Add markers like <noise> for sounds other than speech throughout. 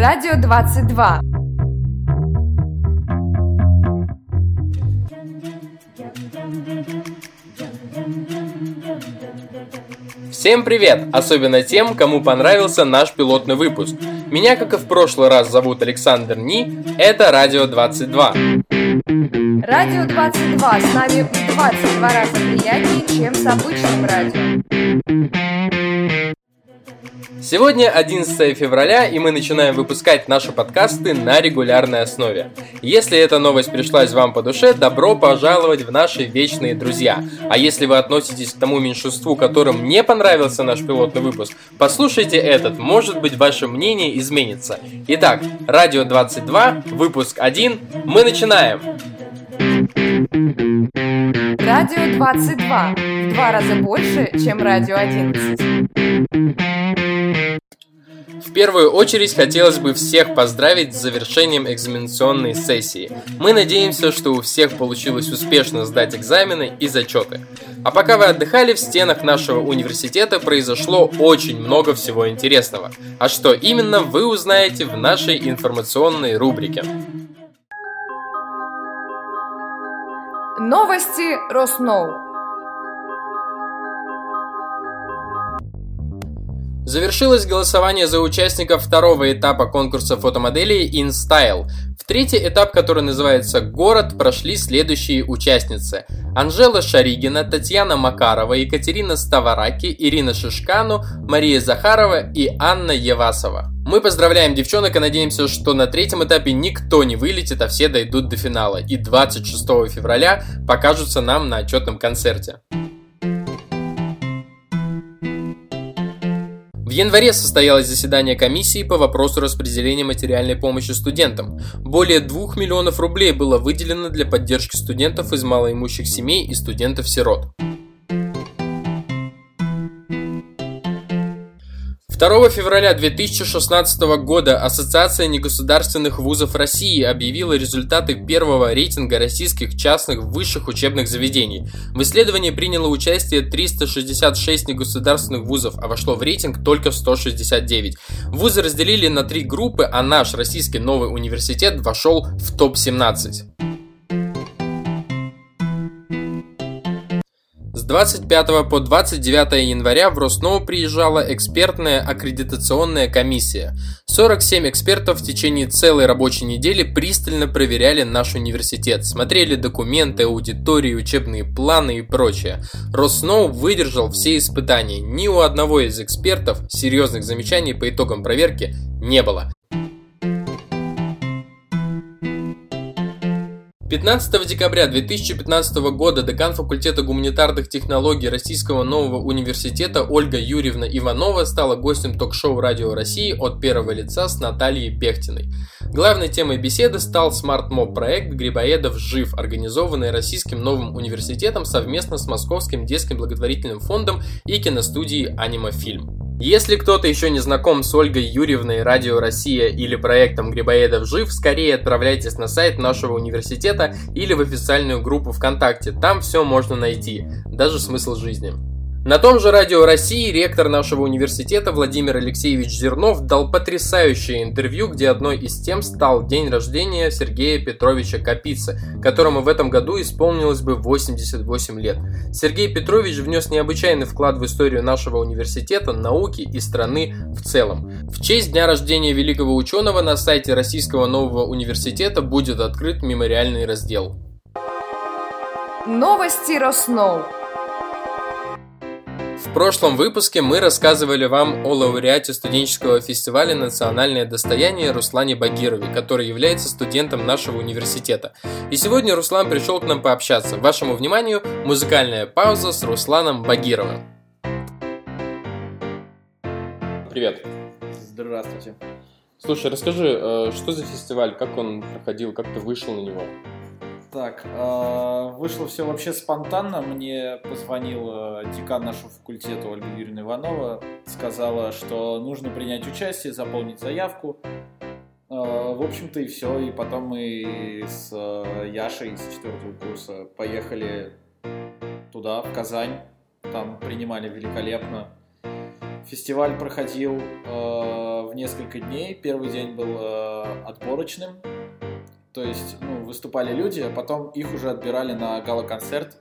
Радио 22. Всем привет! Особенно тем, кому понравился наш пилотный выпуск. Меня, как и в прошлый раз, зовут Александр Ни. Это Радио 22. Радио 22 с нами в 22 раза приятнее, чем с обычным радио. Сегодня 11 февраля, и мы начинаем выпускать наши подкасты на регулярной основе. Если эта новость пришлась вам по душе, добро пожаловать в наши вечные друзья. А если вы относитесь к тому меньшинству, которым не понравился наш пилотный выпуск, послушайте этот, может быть ваше мнение изменится. Итак, Радио 22, выпуск 1, мы начинаем! Радио 22 в два раза больше, чем Радио 11. В первую очередь хотелось бы всех поздравить с завершением экзаменационной сессии. Мы надеемся, что у всех получилось успешно сдать экзамены и зачеты. А пока вы отдыхали, в стенах нашего университета произошло очень много всего интересного. А что именно, вы узнаете в нашей информационной рубрике. Новости Росноу. Завершилось голосование за участников второго этапа конкурса фотомоделей InStyle. В третий этап, который называется «Город», прошли следующие участницы. Анжела Шаригина, Татьяна Макарова, Екатерина Ставараки, Ирина Шишкану, Мария Захарова и Анна Евасова. Мы поздравляем девчонок и надеемся, что на третьем этапе никто не вылетит, а все дойдут до финала и 26 февраля покажутся нам на отчетном концерте. В январе состоялось заседание комиссии по вопросу распределения материальной помощи студентам. Более 2 миллионов рублей было выделено для поддержки студентов из малоимущих семей и студентов-сирот. 2 февраля 2016 года Ассоциация негосударственных вузов России объявила результаты первого рейтинга российских частных высших учебных заведений. В исследовании приняло участие 366 негосударственных вузов, а вошло в рейтинг только 169. Вузы разделили на три группы, а наш российский новый университет вошел в топ-17. 25 по 29 января в Росноу приезжала экспертная аккредитационная комиссия. 47 экспертов в течение целой рабочей недели пристально проверяли наш университет, смотрели документы, аудитории, учебные планы и прочее. РосНОУ выдержал все испытания. Ни у одного из экспертов серьезных замечаний по итогам проверки не было. 15 декабря 2015 года декан факультета гуманитарных технологий Российского нового университета Ольга Юрьевна Иванова стала гостем ток-шоу «Радио России» от первого лица с Натальей Пехтиной. Главной темой беседы стал смарт-моб проект «Грибоедов жив», организованный Российским новым университетом совместно с Московским детским благотворительным фондом и киностудией «Анима Фильм». Если кто-то еще не знаком с Ольгой Юрьевной, Радио Россия или проектом Грибоедов жив, скорее отправляйтесь на сайт нашего университета или в официальную группу ВКонтакте, там все можно найти, даже смысл жизни. На том же Радио России ректор нашего университета Владимир Алексеевич Зернов дал потрясающее интервью, где одной из тем стал день рождения Сергея Петровича Капицы, которому в этом году исполнилось бы 88 лет. Сергей Петрович внес необычайный вклад в историю нашего университета, науки и страны в целом. В честь дня рождения великого ученого на сайте Российского нового университета будет открыт мемориальный раздел. Новости Росноу. В прошлом выпуске мы рассказывали вам о лауреате студенческого фестиваля «Национальное достояние» Руслане Багирове, который является студентом нашего университета. И сегодня Руслан пришел к нам пообщаться. Вашему вниманию музыкальная пауза с Русланом Багировым. Привет. Здравствуйте. Слушай, расскажи, э, что за фестиваль, как он проходил, как ты вышел на него? Так, э, вышло все вообще спонтанно. Мне позвонил декан нашего факультета Ольга Юрьевна Иванова, сказала, что нужно принять участие, заполнить заявку. Э, в общем-то и все. И потом мы с э, Яшей с четвертого курса поехали туда, в Казань. Там принимали великолепно. Фестиваль проходил в несколько дней. Первый день был отборочным, то есть ну, выступали люди, а потом их уже отбирали на гала-концерт,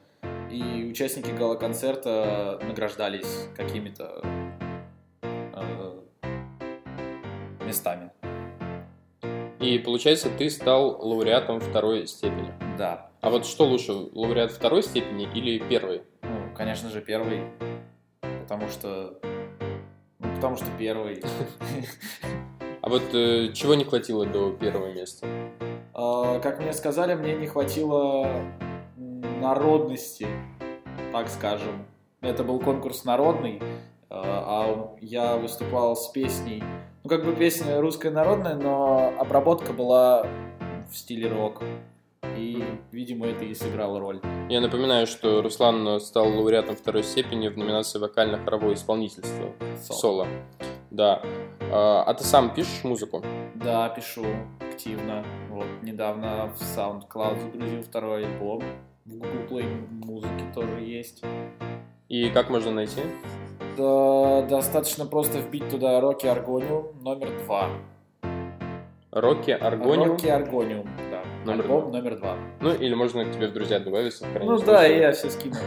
и участники гала-концерта награждались какими-то э, местами. И получается, ты стал лауреатом второй степени. Да. А вот что лучше, лауреат второй степени или первый? Ну, конечно же, первый. Потому что... Ну, потому что первый. <laughs> А вот э, чего не хватило до первого места? А, Как мне сказали, мне не хватило народности, так скажем. Это был конкурс народный, а а я выступал с песней. Ну, как бы песня русская народная, но обработка была в стиле рок. И, видимо, это и сыграло роль. Я напоминаю, что Руслан стал лауреатом второй степени в номинации вокально-хоровое исполнительство. Соло. Да. А а ты сам пишешь музыку? Да, пишу активно. Вот недавно в SoundCloud загрузил второй альбом. В Google Play музыки тоже есть. И как можно найти? Да, достаточно просто вбить туда Рокки Аргониум номер два. Рокки Аргониум? Рокки Аргониум, да. Номер Альбом два. номер два. Ну, или можно к тебе в друзья добавиться. в Ну да, случае. я все скинул.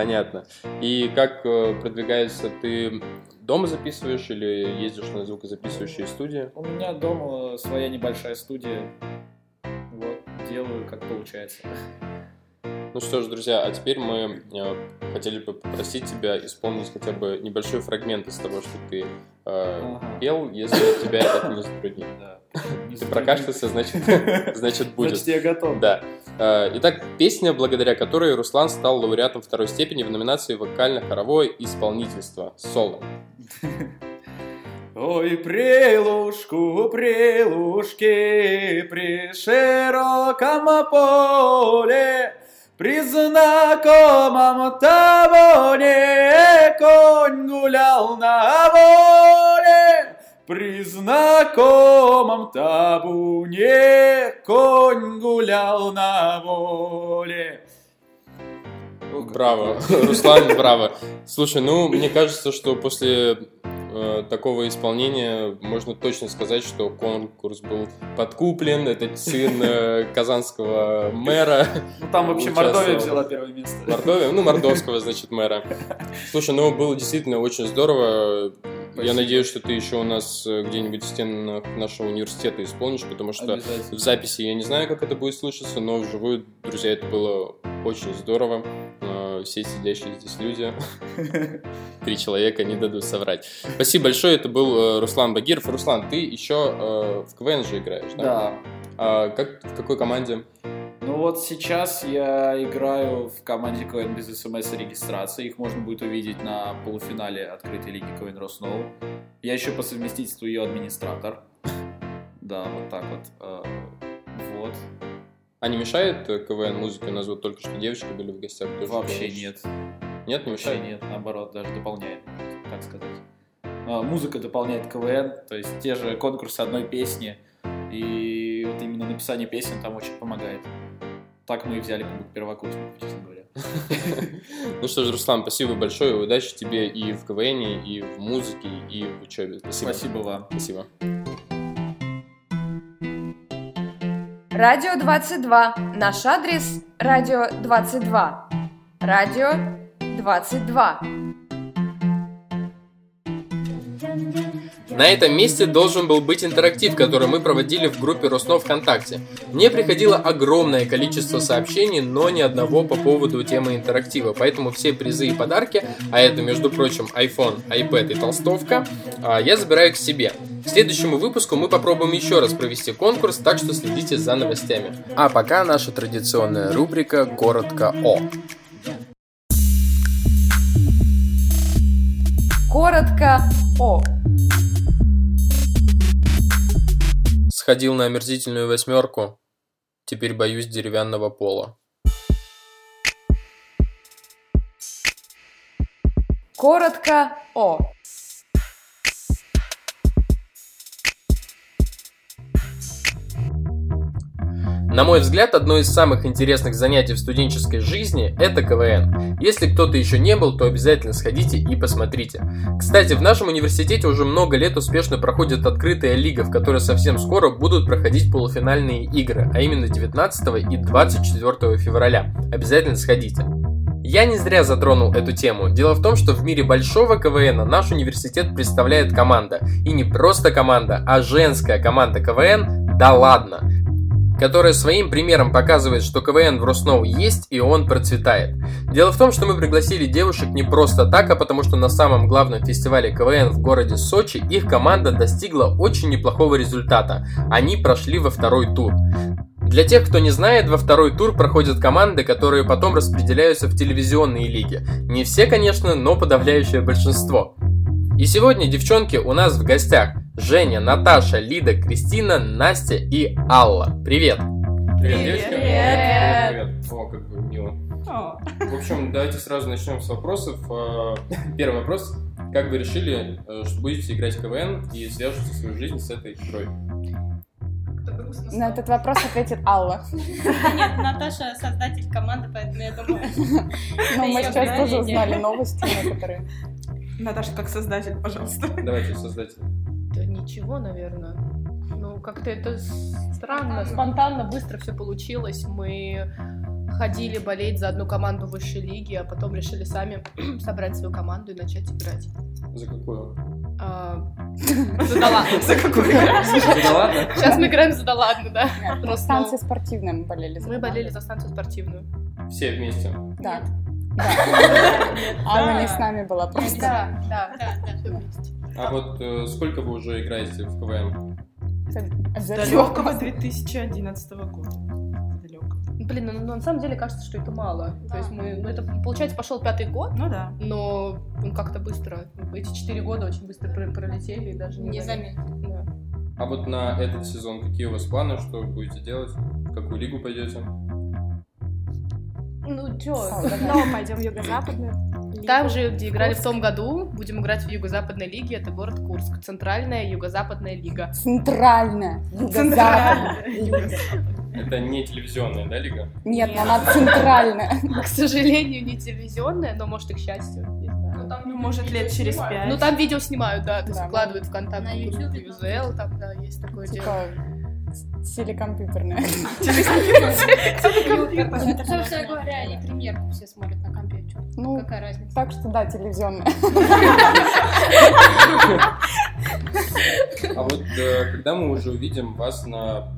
Понятно. И как э, продвигается? Ты дома записываешь или ездишь на звукозаписывающие студии? У меня дома своя небольшая студия. Вот, делаю, как получается. Ну что ж, друзья, а теперь мы э, хотели бы попросить тебя исполнить хотя бы небольшой фрагмент из того, что ты э, Ага. пел, если тебя это не затруднит. Да. Ты прокашлялся, значит, <laughs> значит будет. Значит, я готов. Да. Э, Итак, песня, благодаря которой Руслан стал лауреатом второй степени в номинации вокально-хоровое исполнительство соло. <laughs> Ой, прелушку, прелушки, при широком поле, при знакомом табуне конь гулял на воле. При знакомом табуне конь гулял на воле. Браво, <laughs> Руслан, браво. Слушай, ну, мне кажется, что после э, такого исполнения можно точно сказать, что конкурс был подкуплен. Это сын э, казанского мэра. Ну, там вообще. Мордовия взяла первое место. Мордовия, ну, мордовского, значит, мэра. Слушай, ну, было действительно очень здорово. Я Спасибо. надеюсь, что ты еще у нас э, где-нибудь в стенах нашего университета исполнишь, потому что в записи я не знаю, как это будет слышаться, но вживую, друзья, это было очень здорово. Э, Все сидящие здесь люди, <laughs> три человека, не дадут соврать. Спасибо большое, это был э, Руслан Багиров. Руслан, ты еще э, в КВН же играешь, да? Да. А как, в какой команде? Ну вот сейчас я играю в команде КВН без смс и регистрации. Их можно будет увидеть на полуфинале открытой лиги КВН Росноу. Я еще по совместительству ее администратор. <laughs> Да, вот так вот. Э, Вот. А не мешает э, КВН музыке? У нас вот только что девочки были в гостях. тоже Вообще пела. нет. Нет, не Вообще мешает? нет, наоборот, даже дополняет, так сказать. А, Музыка дополняет КВН, то есть те же конкурсы одной песни. И вот именно написание песен там очень помогает. Так мы и взяли как бы первокурсников, честно говоря. <laughs> Ну что ж, Руслан, спасибо большое. Удачи тебе и в КВН, и в музыке, и в учебе. Спасибо. Спасибо вам. Спасибо. Радио 22. Наш адрес – Радио 22. Радио 22. На этом месте должен был быть интерактив, который мы проводили в группе Роснов ВКонтакте. Мне приходило огромное количество сообщений, но ни одного по поводу темы интерактива, поэтому все призы и подарки, а это, между прочим, iPhone, iPad и толстовка, а, я забираю к себе. К следующему выпуску мы попробуем еще раз провести конкурс, так что следите за новостями. А пока наша традиционная рубрика «Коротко о». Коротко о. Сходил на омерзительную восьмерку, теперь боюсь деревянного пола. Коротко о. На мой взгляд, одно из самых интересных занятий в студенческой жизни – это КВН. Если кто-то еще не был, то обязательно сходите и посмотрите. Кстати, в нашем университете уже много лет успешно проходит открытая лига, в которой совсем скоро будут проходить полуфинальные игры, а именно 19 и 24 февраля. Обязательно сходите. Я не зря затронул эту тему. Дело в том, что в мире большого КВН наш университет представляет команда. И не просто команда, а женская команда КВН «Да ладно», которая своим примером показывает, что КВН в Росноу есть и он процветает. Дело в том, что мы пригласили девушек не просто так, а потому что на самом главном фестивале КВН в городе Сочи их команда достигла очень неплохого результата. Они прошли во второй тур. Для тех, кто не знает, во второй тур проходят команды, которые потом распределяются в телевизионные лиги. Не все, конечно, но подавляющее большинство. И сегодня, девчонки, у нас в гостях Женя, Наташа, Лида, Кристина, Настя и Алла. Привет! Привет, девочки. Привет. Привет! О, как бы мило. В общем, давайте сразу начнем с вопросов. Э, Первый вопрос. Как вы решили, э, что будете играть в КВН и свяжете свою жизнь с этой игрой? На этот вопрос ответит Алла. Нет, Наташа создатель команды, поэтому я думаю... <laughs> Но мы сейчас тоже узнали новости некоторые. Наташа, как создатель, пожалуйста. Давайте, создатель. Ничего, наверное. Ну, как-то это странно, спонтанно, быстро все получилось. Мы ходили болеть за одну команду высшей лиги, а потом решили сами <clears throat> собрать свою команду и начать играть. За какую? А, <laughs> Задала. За какую? Сейчас мы играем за Ладно, да. Станции спортивной мы болели. за Мы болели за станцию спортивную. Все вместе. Да. Да. Алла не с нами была просто. Да, да, Да, да. А вот э, сколько вы уже играете в КВН? С далекого 2011 года. Далеко. Блин, ну на самом деле кажется, что это мало. То есть мы, ну это получается пошел пятый год, Ну да. но он как-то быстро, эти четыре года очень быстро про- пролетели и даже не Незаметно. Да. А вот на этот сезон какие у вас планы, что вы будете делать? В какую лигу пойдете? Ну, чё. Снова пойдем в юго-западную. Там же, где играли в том году, будем играть в Юго-Западной лиге, это город Курск. Центральная Юго-Западная лига. Центральная. Юго-западная. Это не телевизионная, да, лига? Нет, она центральная. К сожалению, не телевизионная, но может и к счастью, знаю. Ну, может, лет через пять. Ну там видео снимают, да, то есть выкладывают в контакт На YouTube. ЮЗЛ, там, да, есть такое дело. Телекомпьютерная. <laughs> Это, собственно говоря, и премьерку все смотрят на компьютере. Ну, Какая разница? так что да, телевизионная. А вот э, когда мы уже увидим вас на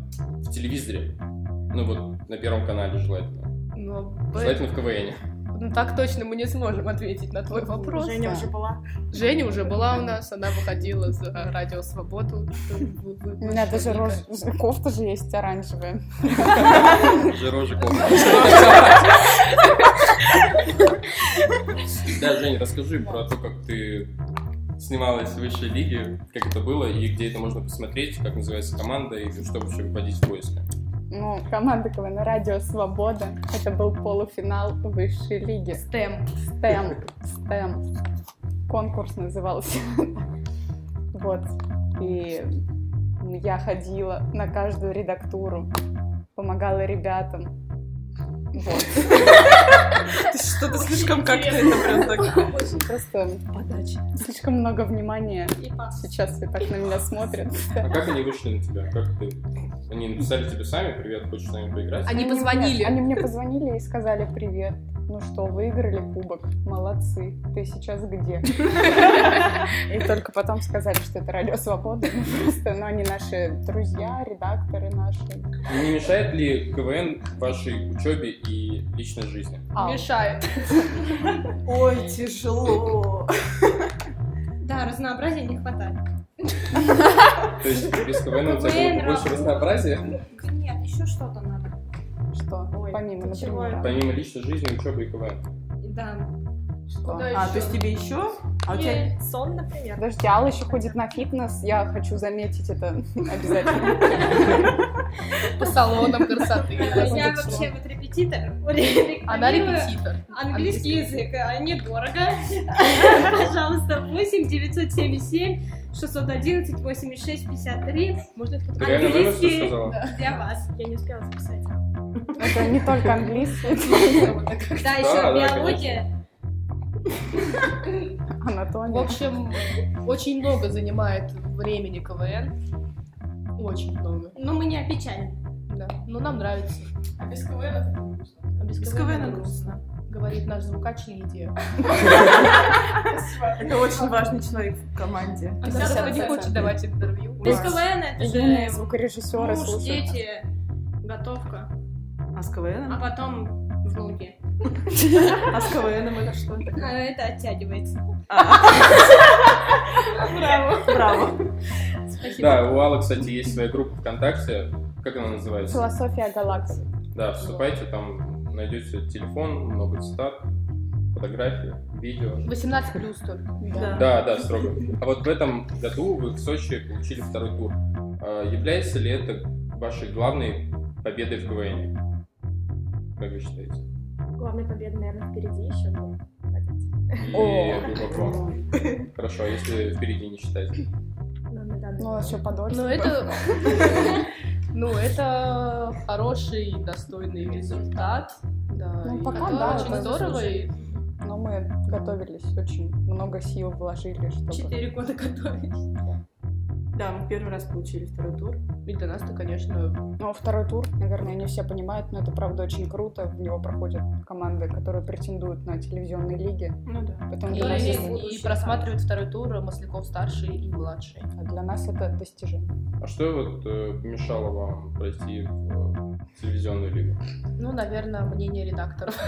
телевизоре? Ну вот на Первом канале желательно. Ну, Желательно в КВН. Ну, так точно мы не сможем ответить на твой вопрос. Женя да. уже была. Женя уже была у нас, она выходила за Радио Свободу. У меня даже кофта же есть оранжевая. Жирожиков. Да, Жень, расскажи про то, как ты снималась в высшей лиге, как это было и где это можно посмотреть, как называется команда и что вообще вводить в поиск. Ну, команда КВН Радио Свобода. Это был полуфинал высшей лиги. Стем. STEM. STEM. Конкурс назывался. <laughs> Вот. И я ходила на каждую редактуру, помогала ребятам. Вот. Что-то слишком как-то это прям так. Просто слишком много внимания. Сейчас все так на меня смотрят. А как они вышли на тебя? Как ты? Они написали тебе сами, привет, хочешь с нами поиграть? Они мне- позвонили. Они мне позвонили и сказали привет. Ну что, выиграли кубок. Молодцы. Ты сейчас где? И только потом сказали, что это Радио Свобода. Ну, Просто, ну, они наши друзья, редакторы наши. Не мешает ли КВН вашей учебе и личной жизни? Мешает. Ой, тяжело. Да, разнообразия не хватает. То есть без КВН у тебя было больше разнообразия? Нет, еще что-то надо. Что? Ой, Помимо, например. Помимо личной жизни, учебы и КВН. Да. Что? Куда А, то есть тебе еще А у тебя сон, например? Подожди, Алла еще ходит на фитнес. Я хочу заметить это <laughs> обязательно. <laughs> По салонам красоты. Я вообще вот репетитор. Она репетитор. Английский язык а, недорого. <laughs> Пожалуйста, 8 977 611 86 53 Можно это Ты реально Английский. сказала? для вас. Я не успела записать. Это не только английский, <laughs> Да, еще да, биология. В анатомия. общем, очень много занимает времени КВН. Очень много. Но мы не опечалим. Да. Но нам нравится. А без КВН? А без КВН грустно. Говорит наш звукач Лидия. Это очень важный человек в команде. Она просто не хочет давать интервью. Без. КВН это Юные же звукорежиссеры муж, слушают. дети, готовка, А с а КВН? потом внуки. А с КВН это что? А это оттягивается. Браво. Спасибо. Да, у Аллы, кстати, есть своя группа ВКонтакте. Как она называется? Философия галактики. Да, вступайте, там найдете телефон, много цитат, фотографии, видео. 18 плюс только. Да. Да, да, строго. А вот в этом году вы в Сочи получили второй тур. А, Является ли это вашей главной победой в КВН? Как вы считаете? Главная победа, наверное, впереди еще. но И глубоко. Хорошо, а если впереди не считать. Ну, момент. еще подольше. Ну, это... <laughs> Ну, это хороший и достойный результат. Да, Ну, и пока это да, очень это здорово. И Но мы готовились, очень много сил вложили, чтобы... Четыре года готовились. Да, мы первый раз получили второй тур. и для нас-то, конечно, Ну, второй тур, наверное, не все понимают, но это правда очень круто. В него проходят команды, которые претендуют на телевизионные лиги. Ну да. Поэтому и, и это, просматривают второй тур Масляков старший и младший. а для нас это достижение. А что вот э, помешало вам пройти в телевизионную лигу? Ну, наверное, мнение редакторов.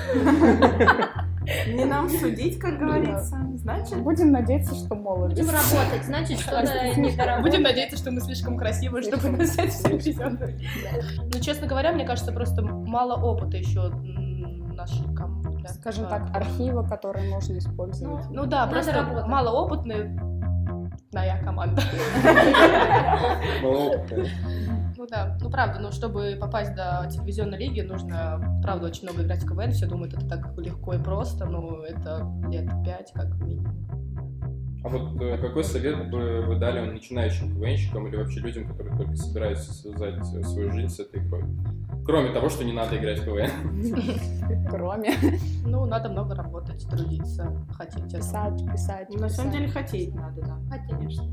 Не нам судить, как говорится. Значит, Будем надеяться, что молодость. Будем работать, значит, что-то не доработано. Будем надеяться, что мы слишком красивые, чтобы в телевизионную. Ну, честно говоря, мне кажется, просто мало опыта еще нашей команды. Скажем так, архивы, которые можно использовать. Ну да, Надо просто работать. малоопытная команда. Малоопытная. Ну да, ну правда, ну чтобы попасть до телевизионной лиги, нужно, правда, очень много играть в КВН. Все думают, это так легко и просто, но это лет пять как минимум. А вот э, какой совет бы вы дали начинающим КВНщикам или вообще людям, которые только собираются связать э, свою жизнь с этой игрой? Кроме того, что не надо играть в КВН. <laughs> Кроме Ну, надо много работать, трудиться, хотеть писать, писать, на самом деле хотеть надо, да. А, конечно.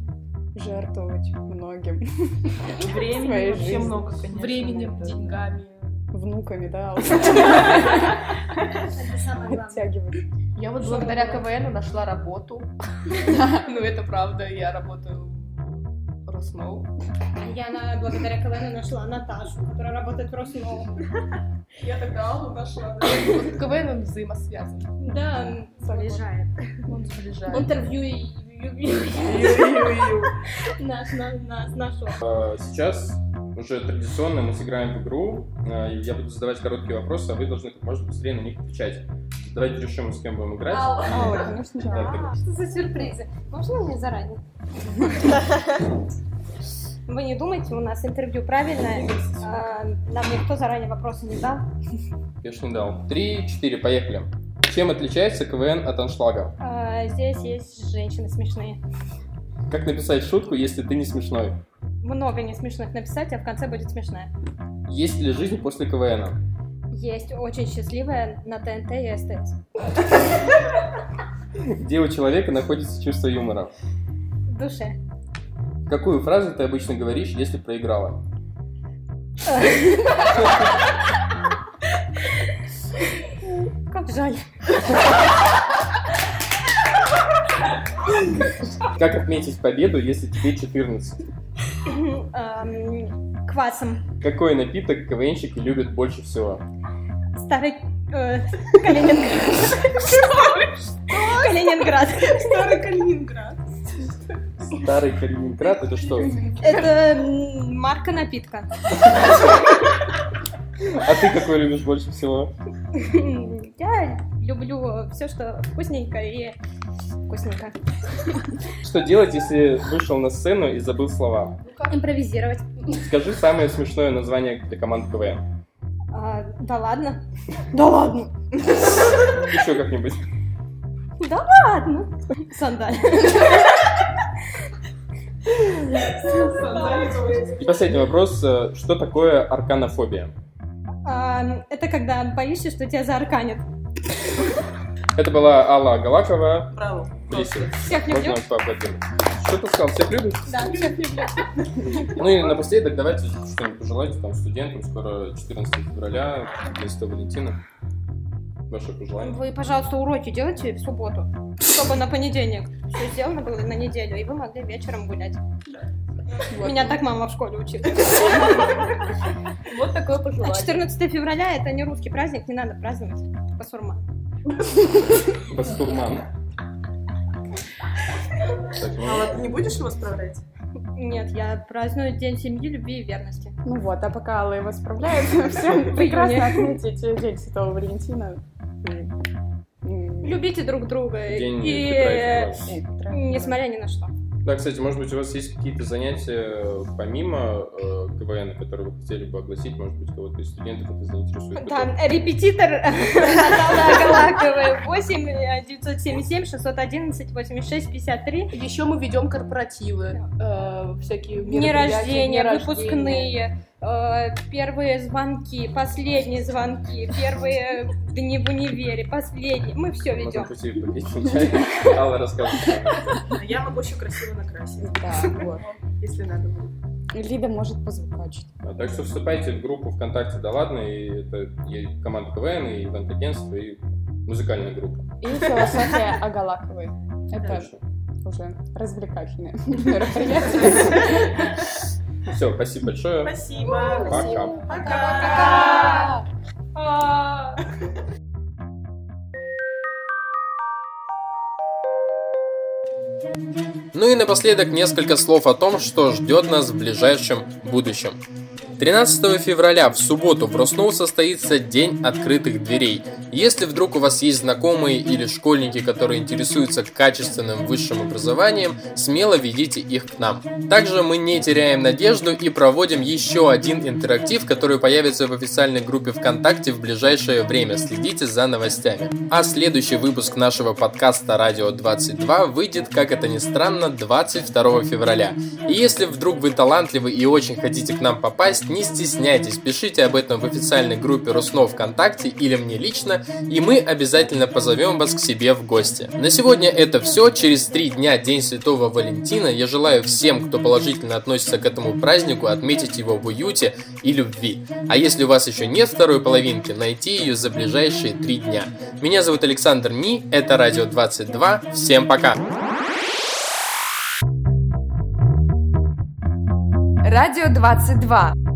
Жертвовать многим. <laughs> Времени Своей вообще много, конечно. Временем, деньгами. Внуками, да, <laughs> Это самое главное. оттягивать. Я вот благодаря КВН нашла работу. <laughs> Ну, это правда, я работаю в Росноу. Я на, благодаря КВН нашла Наташу, которая работает в Росноу. Я тогда Аллу нашла. Вот КВН он взаимосвязан. Да, Сближает. Он сближает. интервью и наш, нашел. А, Сейчас уже традиционно мы сыграем в игру. А, Я буду задавать короткие вопросы, а вы должны как можно быстрее на них отвечать. Давайте решим, с кем будем играть. Ау. Конечно, Да. Что за сюрпризы? Можно мне заранее? Вы не думайте, у нас интервью правильное. А, Нам никто заранее вопросы не дал. Я ж не дал. Три, четыре, поехали. Чем отличается КВН от аншлага? А, Здесь есть женщины смешные. Как написать шутку, если ты не смешной? Много не смешных написать, а в конце будет смешная. Есть ли жизнь после КВНа? Есть очень счастливая на ТНТ и СТС. Где у человека находится чувство юмора? В душе. Какую фразу ты обычно говоришь, если проиграла? <laughs> Как жаль. Как отметить победу, если тебе 14? Ам, Квасом. Какой напиток КВНщики любят больше всего? Старый э, Калининград. Калининград. Старый Калининград. Старый Калининград, это что? Это марка напитка. А ты какой любишь больше всего? Я люблю все, что вкусненько и вкусненько. Что делать, если вышел на сцену и забыл слова? Импровизировать. Скажи самое смешное название для команд КВН. А, да ладно. Да ладно. Еще как-нибудь. Да ладно. Сандаль. И последний вопрос. э, Что такое арканофобия? А, это когда боишься, что тебя заарканят. Это была Алла Галакова. Браво. Близко. Всех люблю. Можно поаплодировать. Что ты сказал? Всех любишь? Да, всех люблю. Ну и напоследок давайте что-нибудь пожелайте там студентам. Скоро 14 февраля, День Святого Валентина. Ваше пожелание. Вы, пожалуйста, уроки делайте в субботу, чтобы на понедельник все сделано было на неделю, и вы могли вечером гулять. Меня так мама в школе учила. <laughs> Вот такое А пожелание. 14 февраля это не русский праздник, не надо праздновать. Басурма. <laughs> Бастурман. Так, ну, Алла, ты не будешь его справлять? Нет, я праздную День семьи, любви и верности. Ну вот, а пока Алла его справляется, <laughs> всем прекрасно отметить День Святого Валентина. Любите друг друга. День и Петра и Петра. несмотря ни на что. Да, кстати, может быть, у вас есть какие-то занятия помимо э, КВН, которые вы хотели бы огласить, может быть, кого-то из студентов это заинтересует. Да, репетитор <laughs> Наталья Галаковой 8 977 611 86 53. Еще мы ведем корпоративы, э, всякие Дни мероприятия, рождения, дни рождения. выпускные, э, первые звонки, последние звонки, первые дни в универе, последние. Мы все ведем. Алла расскажет. Я могу еще красиво накрасить, Да, вот. если надо будет. Лида может позвукачить. А, Так что вступайте в группу ВКонтакте «Да ладно», и это и команда КВН, и ивент-агентство, и музыкальная группа. И философия Агалаковой. Это уже развлекательное мероприятие. Все, спасибо большое. Спасибо. Пока. Пока. А. Ну и напоследок несколько слов о том, что ждет нас в ближайшем будущем. 13 февраля в субботу в Роснул состоится День открытых дверей. Если вдруг у вас есть знакомые или школьники, которые интересуются качественным высшим образованием, смело ведите их к нам. Также мы не теряем надежду и проводим еще один интерактив, который появится в официальной группе ВКонтакте в ближайшее время. Следите за новостями. А следующий выпуск нашего подкаста «Радио 22» выйдет, как это ни странно, 22 февраля. И если вдруг вы талантливы и очень хотите к нам попасть, не стесняйтесь, пишите об этом в официальной группе Руснов ВКонтакте или мне лично, и мы обязательно позовем вас к себе в гости. На сегодня это все. Через три дня День Святого Валентина. Я желаю всем, кто положительно относится к этому празднику, отметить его в уюте и любви. А если у вас еще нет второй половинки, найти ее за ближайшие три дня. Меня зовут Александр Ми, это Радио 22. Всем пока! Радио 22.